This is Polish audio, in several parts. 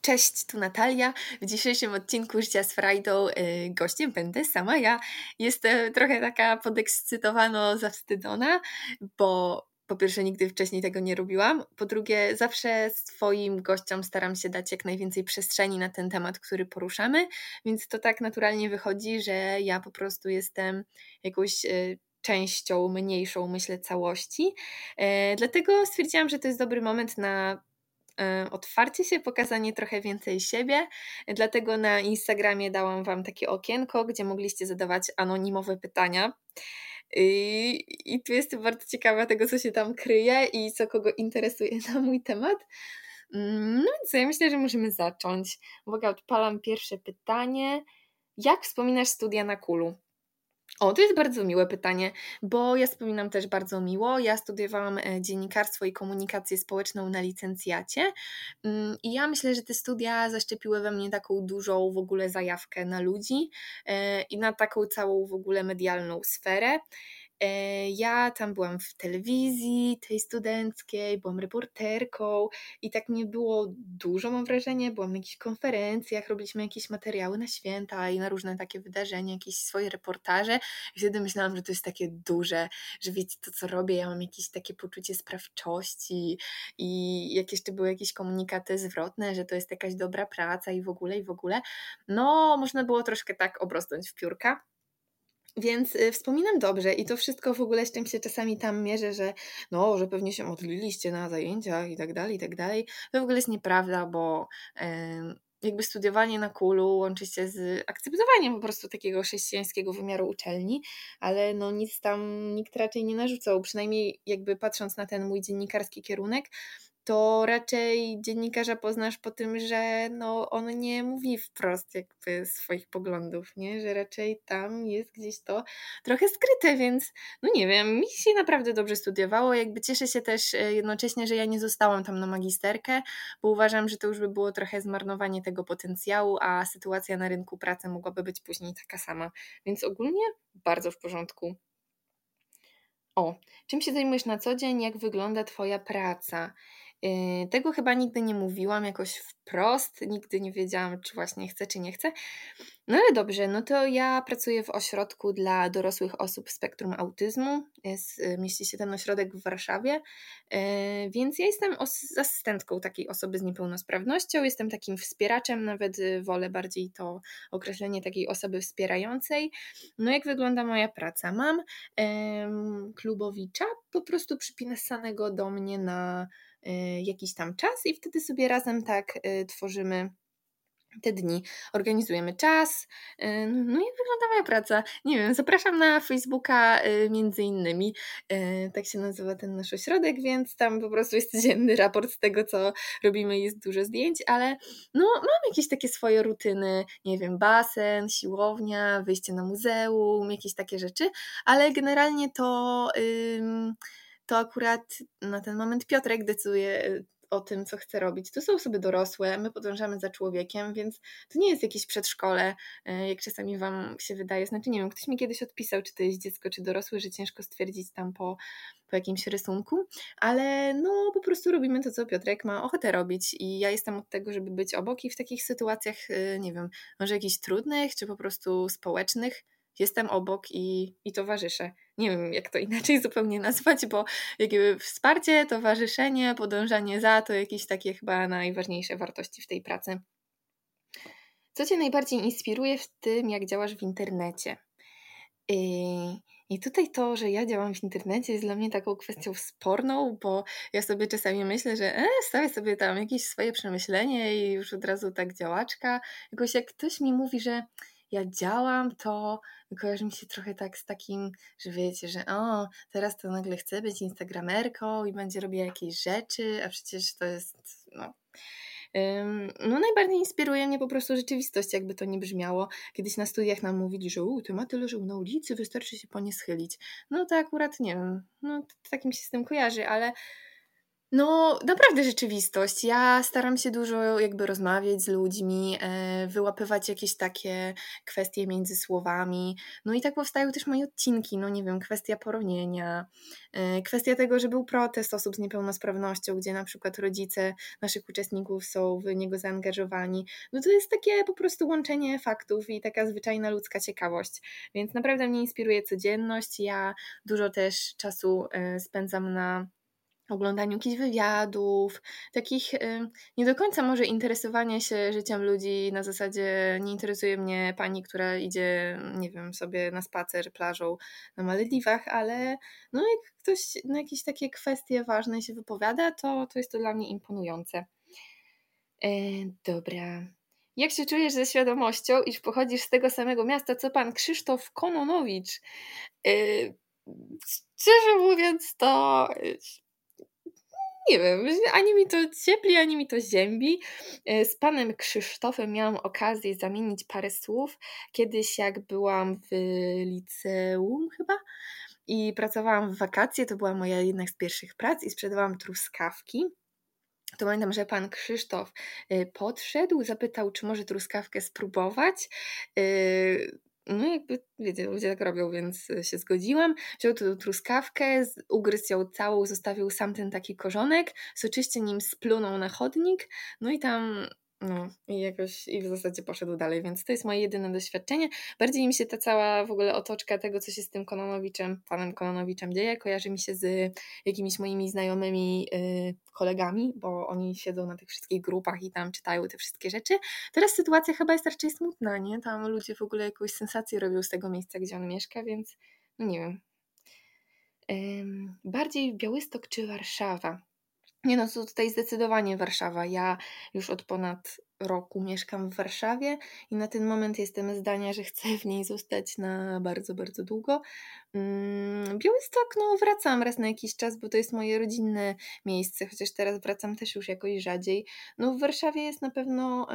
Cześć, tu Natalia. W dzisiejszym odcinku Życia z Frajdą y, gościem będę sama ja. Jestem trochę taka podekscytowana, zawstydzona, bo po pierwsze nigdy wcześniej tego nie robiłam, po drugie zawsze swoim gościom staram się dać jak najwięcej przestrzeni na ten temat, który poruszamy, więc to tak naturalnie wychodzi, że ja po prostu jestem jakąś y, częścią mniejszą, myślę, całości. E, dlatego stwierdziłam, że to jest dobry moment na otwarcie się, pokazanie trochę więcej siebie. Dlatego na Instagramie dałam Wam takie okienko, gdzie mogliście zadawać anonimowe pytania. I, I tu jestem bardzo ciekawa tego, co się tam kryje i co kogo interesuje na mój temat. Mm, no więc ja myślę, że możemy zacząć. Uwaga, odpalam pierwsze pytanie. Jak wspominasz studia na Kulu? O, to jest bardzo miłe pytanie, bo ja wspominam też bardzo miło. Ja studiowałam e, dziennikarstwo i komunikację społeczną na licencjacie mm, i ja myślę, że te studia zaszczepiły we mnie taką dużą w ogóle zajawkę na ludzi e, i na taką całą w ogóle medialną sferę. E, ja tam byłam w telewizji, tej studenckiej, byłam reporterką i tak mnie było dużo, mam wrażenie. Byłam na jakichś konferencjach, robiliśmy jakieś materiały na święta i na różne takie wydarzenia, jakieś swoje reportaże. I wtedy myślałam, że to jest takie duże, że wiecie to, co robię, ja mam jakieś takie poczucie sprawczości i jak jeszcze były jakieś komunikaty zwrotne, że to jest jakaś dobra praca i w ogóle, i w ogóle. No, można było troszkę tak obrosnąć w piórka. Więc y, wspominam dobrze i to wszystko w ogóle, z czym się czasami tam mierzę, że no, że pewnie się modliliście na zajęciach i tak dalej, i tak dalej. To w ogóle jest nieprawda, bo jakby studiowanie na kulu łączy się z akceptowaniem po prostu takiego chrześcijańskiego wymiaru uczelni, ale no nic tam nikt raczej nie narzucał, przynajmniej jakby patrząc na ten mój dziennikarski kierunek, to raczej dziennikarza poznasz po tym, że no, on nie mówi wprost jakby swoich poglądów, nie? że raczej tam jest gdzieś to trochę skryte, więc no nie wiem, mi się naprawdę dobrze studiowało, jakby cieszę się też e, jednocześnie, że ja nie zostałam tam na magisterkę, bo uważam, że to już by było trochę zmarnowanie tego potencjału, a sytuacja na rynku pracy mogłaby być później taka sama, więc ogólnie bardzo w porządku. O, czym się zajmujesz na co dzień? Jak wygląda Twoja praca? Yy, tego chyba nigdy nie mówiłam jakoś wprost, nigdy nie wiedziałam, czy właśnie chcę, czy nie chcę. No ale dobrze, no to ja pracuję w ośrodku dla dorosłych osób spektrum autyzmu. Jest, y, mieści się ten ośrodek w Warszawie, yy, więc ja jestem asystentką takiej osoby z niepełnosprawnością, jestem takim wspieraczem, nawet y, wolę bardziej to określenie takiej osoby wspierającej. No jak wygląda moja praca? Mam klubowicza po prostu przypisanego do mnie na Y, jakiś tam czas i wtedy sobie razem tak y, tworzymy te dni organizujemy czas. Y, no i wygląda moja praca. Nie wiem, zapraszam na Facebooka między innymi. Tak się nazywa ten nasz ośrodek, więc tam po prostu jest codzienny raport z tego, co robimy, jest dużo zdjęć, ale no mam jakieś takie swoje rutyny, nie wiem, basen, siłownia, wyjście na muzeum, jakieś takie rzeczy, ale generalnie to... Yy, to akurat na ten moment Piotrek decyduje y, o tym, co chce robić. To są osoby dorosłe, my podążamy za człowiekiem, więc to nie jest jakieś przedszkole, y, jak czasami Wam się wydaje. Znaczy, nie wiem, ktoś mi kiedyś odpisał, czy to jest dziecko, czy dorosły, że ciężko stwierdzić tam po, po jakimś rysunku, ale no po prostu robimy to, co Piotrek ma ochotę robić i ja jestem od tego, żeby być obok i w takich sytuacjach, y, nie wiem, może jakichś trudnych, czy po prostu społecznych, jestem obok i, i towarzyszę. Nie wiem, jak to inaczej zupełnie nazwać, bo jakby wsparcie, towarzyszenie, podążanie za to jakieś takie chyba najważniejsze wartości w tej pracy. Co Cię najbardziej inspiruje w tym, jak działasz w internecie? I tutaj to, że ja działam w internecie jest dla mnie taką kwestią sporną, bo ja sobie czasami myślę, że e, stawię sobie tam jakieś swoje przemyślenie i już od razu tak działaczka. Jakoś jak ktoś mi mówi, że ja działam, to kojarzy mi się trochę tak z takim, że wiecie, że o, teraz to nagle chcę być instagramerką i będzie robiła jakieś rzeczy, a przecież to jest, no... No najbardziej inspiruje mnie po prostu rzeczywistość, jakby to nie brzmiało. Kiedyś na studiach nam mówili, że u, tematy leżą na ulicy, wystarczy się po nie schylić. No to akurat nie wiem, no takim się z tym kojarzy, ale No, naprawdę rzeczywistość. Ja staram się dużo jakby rozmawiać z ludźmi, e, wyłapywać jakieś takie kwestie między słowami. No i tak powstają też moje odcinki, no nie wiem, kwestia poronienia, e, kwestia tego, że był protest osób z niepełnosprawnością, gdzie na przykład rodzice naszych uczestników są w niego zaangażowani. No to jest takie po prostu łączenie faktów i taka zwyczajna ludzka ciekawość. Więc naprawdę mnie inspiruje codzienność. Ja dużo też czasu e, spędzam na oglądaniu jakichś wywiadów, takich y, nie do końca może interesowanie się życiem ludzi na zasadzie nie interesuje mnie pani, która idzie, nie wiem, sobie na spacer plażą na Malediwach, ale no jak ktoś na jakieś takie kwestie ważne się wypowiada, to, to jest to dla mnie imponujące. E, dobra. Jak się czujesz ze świadomością, iż pochodzisz z tego samego miasta, co pan Krzysztof Kononowicz? E, szczerze mówiąc, to nie wiem, ani mi to ciepli, ani mi to ziębi. E, z panem Krzysztofem miałam okazję zamienić parę słów. Kiedyś, jak byłam w liceum chyba i pracowałam w wakacje, to była moja jedna z pierwszych prac i sprzedawałam truskawki. To pamiętam, że pan Krzysztof e, podszedł, zapytał, czy może truskawkę spróbować. No jakby, wiecie, ludzie tak robią, więc e, się zgodziłam. Wziął tu truskawkę, ugryzł ją całą, zostawił sam ten taki korzonek, soczyście nim splunął na chodnik, no i tam no i jakoś i w zasadzie poszedł dalej, więc to jest moje jedyne doświadczenie. Bardziej mi się ta cała w ogóle otoczka tego, co się z tym Kononowiczem, panem Kononowiczem dzieje, kojarzy mi się z jakimiś moimi znajomymi yy, kolegami, bo oni siedzą na tych wszystkich grupach i tam czytają te wszystkie rzeczy. Teraz sytuacja chyba jest raczej smutna, nie? Tam ludzie w ogóle jakąś sensację robią z tego miejsca, gdzie on mieszka, więc no nie wiem. Yy, bardziej Białystok czy Warszawa? Nie no, to tutaj zdecydowanie Warszawa. Ja już od ponad roku mieszkam w Warszawie i na ten moment jestem zdania, że chcę w niej zostać na bardzo, bardzo długo. Mm, Białystok, no wracam raz na jakiś czas, bo to jest moje rodzinne miejsce, chociaż teraz wracam też już jakoś rzadziej. No w Warszawie jest na pewno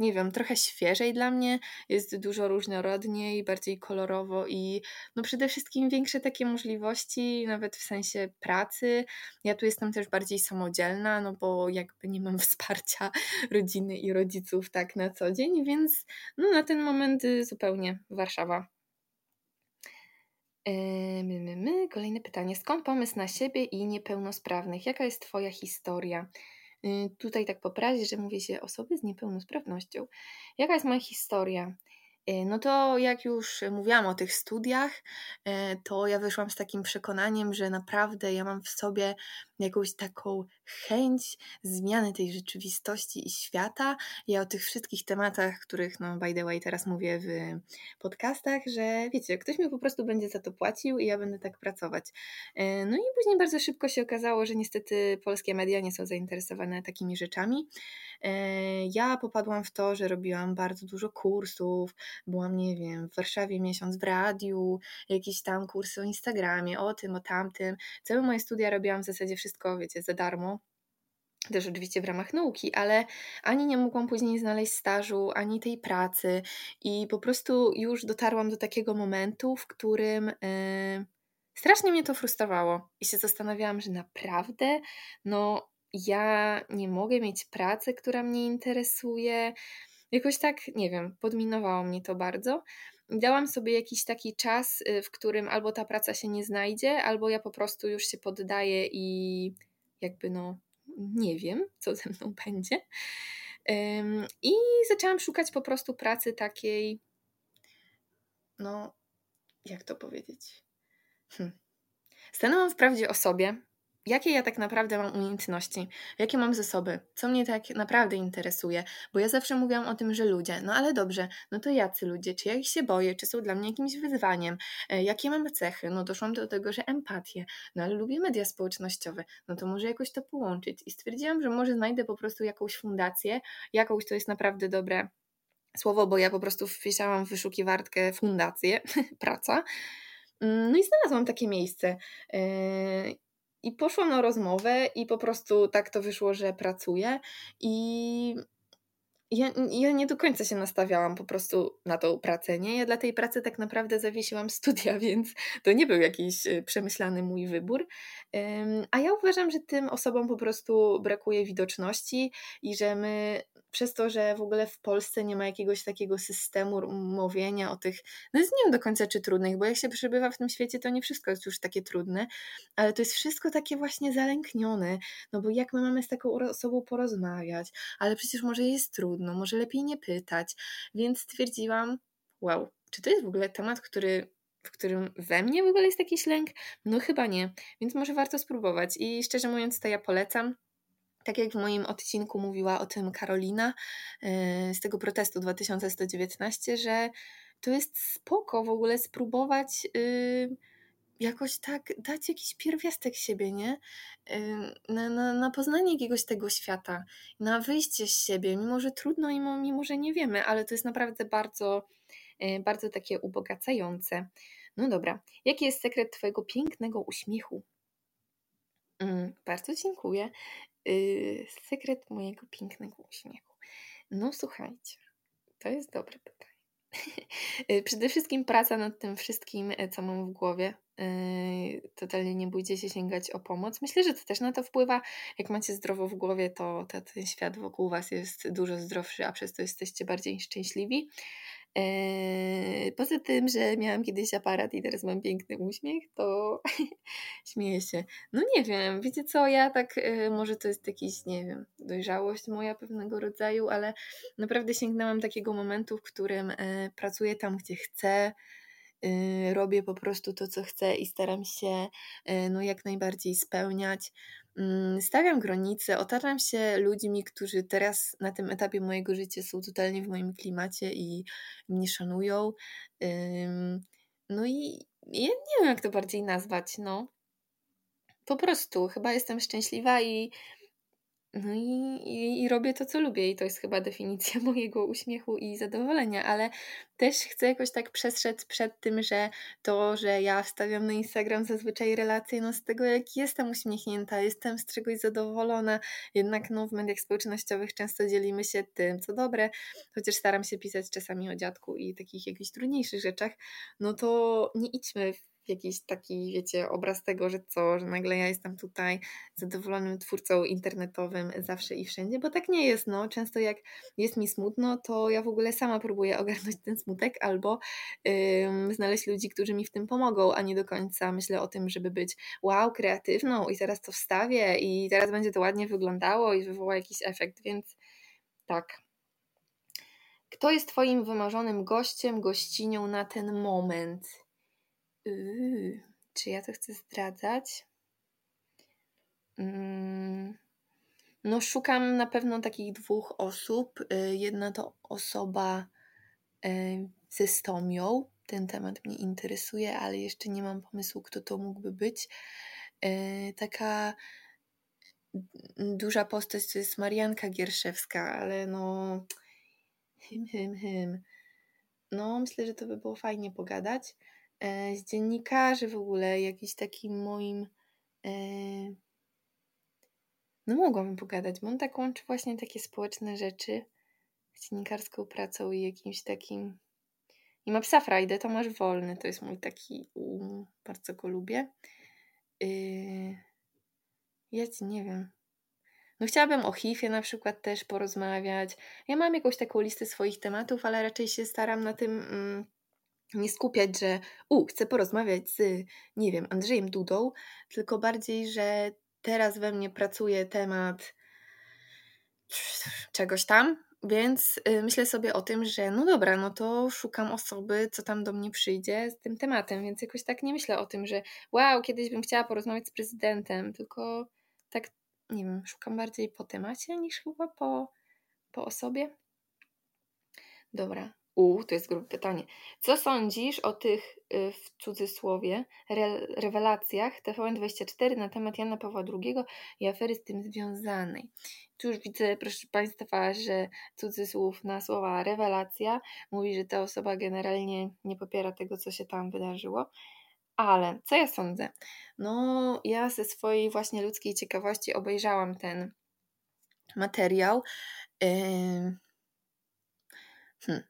nie wiem, trochę świeżej dla mnie, jest dużo różnorodniej, bardziej kolorowo i no przede wszystkim większe takie możliwości, nawet w sensie pracy. Ja tu jestem też bardziej samodzielna, no bo jakby nie mam wsparcia rodziny i rodziców tak na co dzień, więc no na ten moment y, zupełnie Warszawa. My, my, my. Kolejne pytanie. Skąd pomysł na siebie i niepełnosprawnych? Jaka jest Twoja historia? Y, tutaj tak poprawić, że mówię się osoby z niepełnosprawnością. Jaka jest moja historia? Y, no to jak już mówiłam o tych studiach, y, to ja wyszłam z takim przekonaniem, że naprawdę ja mam w sobie jakąś taką chęć zmiany tej rzeczywistości i świata. Ja o tych wszystkich tematach, których no by the way teraz mówię w podcastach, że wiecie, ktoś mi po prostu będzie za to płacił i ja będę tak pracować. E, no i później bardzo szybko się okazało, że niestety polskie media nie są zainteresowane takimi rzeczami. E, ja popadłam w to, że robiłam bardzo dużo kursów, byłam, nie wiem, w Warszawie miesiąc w radiu, jakieś tam kursy o Instagramie, o tym, o tamtym. Całe moje studia robiłam w zasadzie wszystko wiecie, za darmo. Też oczywiście w ramach nauki, ale ani nie mogłam później znaleźć stażu, ani tej pracy, i po prostu już dotarłam do takiego momentu, w którym yy, strasznie mnie to frustrowało. I się zastanawiałam, że naprawdę, no, ja nie mogę mieć pracy, która mnie interesuje. Jakoś tak, nie wiem, podminowało mnie to bardzo dałam sobie jakiś taki czas, y, w którym albo ta praca się nie znajdzie, albo ja po prostu już się poddaję i jakby no nie wiem, co ze mną będzie. I zaczęłam szukać po prostu pracy takiej, no, jak to powiedzieć? Hm. Stanęłam w prawdzie o sobie, jakie ja tak naprawdę mam umiejętności, jakie mam zasoby, co mnie tak naprawdę interesuje, bo ja zawsze mówiłam o tym, że ludzie, no ale dobrze, no to jacy ludzie, czy ja ich się boję, czy są dla mnie jakimś wyzwaniem, e, jakie mam cechy, no doszłam do tego, że empatię, no ale lubię media społecznościowe, no to może jakoś to połączyć. I stwierdziłam, że może znajdę po prostu jakąś fundację, jakąś to jest naprawdę dobre słowo, bo ja po prostu wpisałam w wyszukiwarkę fundację, praca, mm, no i znalazłam takie miejsce. I poszłam na rozmowę i po prostu tak to wyszło, że pracuję i ja, ja nie do końca się nastawiałam po prostu na tą pracę, nie? Ja dla tej pracy tak naprawdę zawiesiłam studia, więc to nie był jakiś y, przemyślany mój wybór. A ja uważam, że tym osobom po prostu brakuje widoczności i że my przez to, że w ogóle w Polsce nie ma jakiegoś takiego systemu mówienia o tych, no jest nie do końca czy trudnych, bo jak się przebywa w tym świecie, to nie wszystko jest już takie trudne, ale to jest wszystko takie właśnie zalęknione, no bo jak my mamy z taką osobą porozmawiać, ale przecież może jest trudno, może lepiej nie pytać, więc stwierdziłam, wow, czy to jest w ogóle temat, który w którym we mnie w ogóle jest jakiś lęk? No chyba nie, więc może warto spróbować. I szczerze mówiąc to ja polecam, tak jak w moim odcinku mówiła o tym Karolina yy, z tego protestu 2119, że to jest spoko w ogóle spróbować yy, jakoś tak dać jakiś pierwiastek siebie, nie? Na, na, na poznanie jakiegoś tego świata, na wyjście z siebie, mimo że trudno i mimo że nie wiemy, ale to jest naprawdę bardzo, bardzo takie ubogacające. No dobra, jaki jest sekret Twojego pięknego uśmiechu? Mm, bardzo dziękuję. Yy, sekret mojego pięknego uśmiechu. No słuchajcie, to jest dobre pytanie. Yy, przede wszystkim praca nad tym wszystkim, e, co mam w głowie. Yy, totalnie nie bójcie się sięgać o pomoc. Myślę, że to też na to wpływa. Jak macie zdrowo w głowie, to ten świat wokół Was jest dużo zdrowszy, a przez to jesteście bardziej szczęśliwi. Eee, poza tym, że miałam kiedyś aparat i teraz mam piękny uśmiech, to śmieję się. No nie wiem, wiecie co, ja tak, e, może to jest jakiś, nie wiem, dojrzałość moja pewnego rodzaju, ale naprawdę sięgnęłam takiego momentu, w którym e, pracuję tam, gdzie chcę, e, robię po prostu to, co chcę i staram się no, jak najbardziej spełniać. Mm, stawiam granice, otaczam się ludźmi, którzy teraz na tym etapie mojego życia są totalnie w moim klimacie i mnie szanują. No i ja nie wiem, jak to bardziej nazwać, no. Po prostu, chyba jestem szczęśliwa i no i, i, i, robię to, co lubię, i to jest chyba definicja mojego uśmiechu i zadowolenia, ale też chcę jakoś tak przestrzec przed tym, że to, że ja wstawiam na Instagram zazwyczaj relacje, no z tego jak jestem uśmiechnięta, jestem z czegoś zadowolona, jednak no w mediach społecznościowych często dzielimy się tym, co dobre, chociaż staram się pisać czasami o dziadku i takich jakichś trudniejszych rzeczach, no to nie idźmy jakiś taki, wiecie, obraz tego, że co, że nagle ja jestem tutaj zadowolonym twórcą internetowym zawsze i wszędzie, bo tak nie jest, no. Często jak jest mi smutno, to ja w ogóle sama próbuję ogarnąć ten smutek albo ym, znaleźć ludzi, którzy mi w tym pomogą, a nie do końca myślę o tym, żeby być wow, kreatywną i teraz to wstawię i teraz będzie to ładnie wyglądało i wywoła jakiś efekt, więc tak. Kto jest Twoim wymarzonym gościem, gościnią na ten moment? Yy, czy ja to chcę zdradzać? Mm, no, szukam na pewno takich dwóch osób. Y, jedna to osoba y, ze stomią. Ten temat mnie interesuje, ale jeszcze nie mam pomysłu, kto to mógłby być. Y, taka duża postać to jest Marianka Gierszewska, ale no. Hym, hym, hym. No, myślę, że to by było fajnie pogadać. E, z dziennikarzy w ogóle, jakiś takim moim. E, no, mogłabym pogadać, bo on tak łączy właśnie takie społeczne rzeczy z dziennikarską pracą i jakimś takim. I ma psa Frajdę, Tomasz Wolny, to jest mój taki. Um, bardzo go lubię. Yy, ja ci nie wiem. No chciałabym o HIV-ie na przykład też porozmawiać. Ja mam jakąś taką listę swoich tematów, ale raczej się staram na tym. Mm, nie skupiać, że u, chcę porozmawiać z, nie wiem, Andrzejem Dudą, tylko bardziej, że teraz we mnie pracuje temat czegoś tam, więc y, myślę sobie o tym, że no dobra, no to szukam osoby, co tam do mnie przyjdzie z tym tematem, więc jakoś tak nie myślę o tym, że wow, kiedyś bym chciała porozmawiać z prezydentem, tylko tak, nie wiem, szukam bardziej po temacie niż chyba po, po osobie. Dobra, u, to jest grube pytanie. Co sądzisz o tych, y, w cudzysłowie, re, rewelacjach TVN24 na temat Jana Pawła II i afery z tym związanej? Tu już widzę, proszę Państwa, że cudzysłów na słowa rewelacja mówi, że ta osoba generalnie nie popiera tego, co się tam wydarzyło. Ale co ja sądzę? No, ja ze swojej właśnie ludzkiej ciekawości obejrzałam ten materiał. Yy Hmm.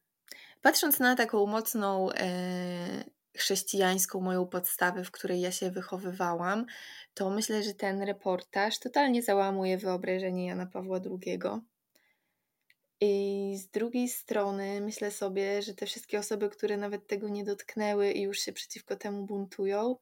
Patrząc na taką mocną e, chrześcijańską moją podstawę, w której ja się wychowywałam, to myślę, że ten reportaż totalnie załamuje wyobrażenie Jana Pawła II. I z drugiej strony myślę sobie, że te wszystkie osoby, które nawet tego nie dotknęły i już się przeciwko temu buntują,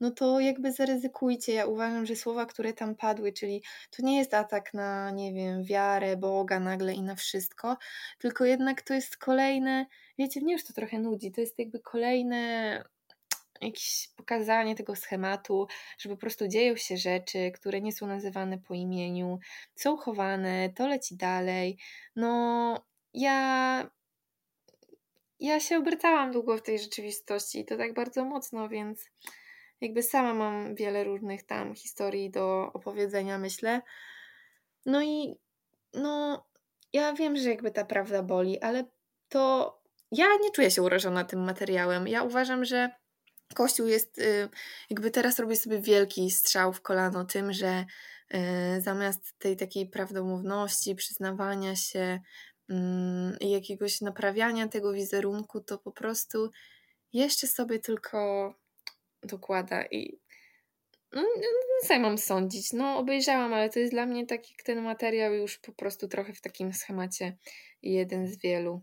no to jakby zaryzykujcie. Ja uważam, że słowa, które tam padły, czyli to nie jest atak na, nie wiem, wiarę, Boga nagle i na wszystko, tylko jednak to jest kolejne, wiecie, mnie już to trochę nudzi, to jest jakby kolejne jakieś pokazanie tego schematu, że po prostu dzieją się rzeczy, które nie są nazywane po imieniu, są chowane, to leci dalej. No, ja. Ja się obracałam długo w tej rzeczywistości i to tak bardzo mocno, więc jakby sama mam wiele różnych tam historii do opowiedzenia, myślę. No i no, ja wiem, że jakby ta prawda boli, ale to ja nie czuję się urażona tym materiałem. Ja uważam, że Kościół jest, y, jakby teraz robię sobie wielki strzał w kolano tym, że y, zamiast tej takiej prawdomówności, przyznawania się mm, i jakiegoś naprawiania tego wizerunku, to po prostu jeszcze sobie tylko dokłada i no, co mam sądzić? No, obejrzałam, ale to jest dla mnie tak jak ten materiał już po prostu trochę w takim schemacie jeden z wielu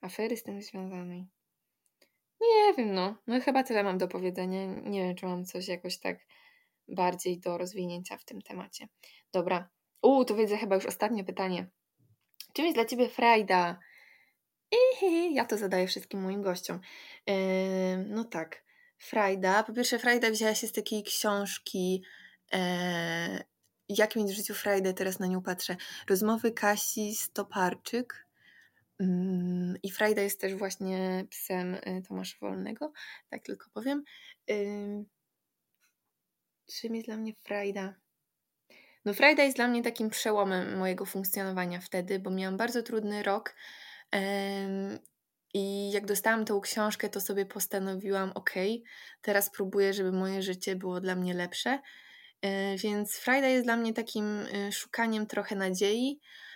afery z tym związanej. Nie wiem, no. No chyba tyle mam do powiedzenia. Nie wiem, czy mam coś jakoś tak bardziej do rozwinięcia w tym temacie. Dobra. U, tu widzę chyba już ostatnie pytanie. Czym jest dla Ciebie frajda? Ihi, ja to zadaję wszystkim moim gościom. Yy, no tak. Frajda. Po pierwsze, frajda wzięła się z takiej książki yy, Jak mieć w życiu frajdę, teraz na nią patrzę. Rozmowy Kasi Stoparczyk Mm, I Frajda jest też właśnie psem y, Tomasza Wolnego, tak tylko powiem. Czym jest dla mnie Frajda? No Frajda jest dla mnie takim przełomem mojego funkcjonowania wtedy, bo miałam bardzo trudny rok i jak dostałam tą książkę, to sobie postanowiłam, ok, teraz próbuję, żeby moje życie było dla mnie lepsze. E, więc Frajda jest dla mnie takim y, szukaniem trochę nadziei, E,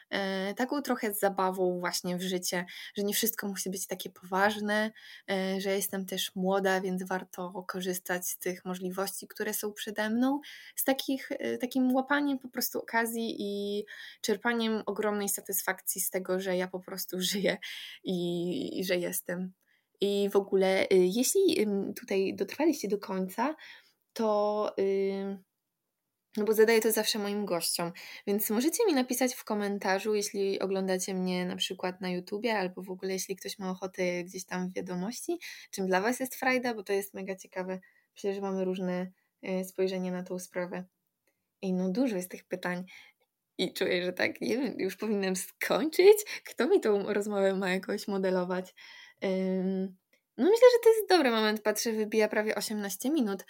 taką trochę zabawą właśnie w życie, że nie wszystko musi być takie poważne, e, że jestem też młoda, więc warto korzystać z tych możliwości, które są przede mną, z takich, e, takim łapaniem po prostu okazji i czerpaniem ogromnej satysfakcji z tego, że ja po prostu żyję i, i że jestem. I w ogóle, jeśli tutaj dotrwaliście do końca, to no bo zadaję to zawsze moim gościom, więc możecie mi napisać w komentarzu, jeśli oglądacie mnie na przykład na YouTubie, albo w ogóle jeśli ktoś ma ochotę gdzieś tam w wiadomości, czym dla Was jest frajda, bo to jest mega ciekawe. Myślę, że mamy różne e, spojrzenie na tą sprawę. I no dużo jest tych pytań i czuję, że tak, nie wiem, już powinnam skończyć. Kto mi tą rozmowę ma jakoś modelować? No myślę, że to jest dobry moment. Patrzę, wybija prawie 18 minut.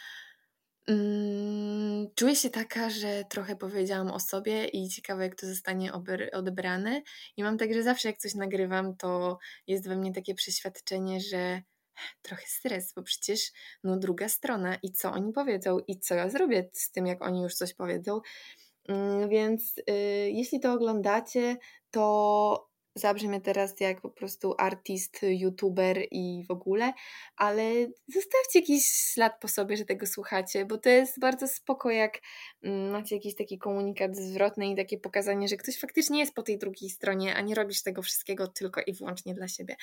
Mm, czuję się taka, że trochę powiedziałam o sobie i ciekawe, jak to zostanie odebrane. I mam tak, że zawsze jak coś nagrywam, to jest we mnie takie przeświadczenie, że trochę stres, bo przecież no druga strona i co oni powiedzą i co ja zrobię z tym, jak oni już coś powiedzą. Mm, więc y, jeśli to oglądacie, to zabrzmie teraz jak po prostu artist, youtuber i w ogóle, ale zostawcie jakiś ślad po sobie, że tego słuchacie, bo to jest bardzo spoko, jak mm, macie jakiś taki komunikat zwrotny i takie pokazanie, że ktoś faktycznie jest po tej drugiej stronie, a nie robisz tego wszystkiego tylko i wyłącznie dla siebie.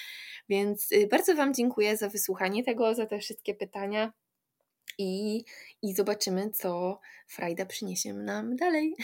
Więc y, bardzo Wam dziękuję za wysłuchanie tego, za te wszystkie pytania. I, I zobaczymy, co Frajda przyniesie nam dalej.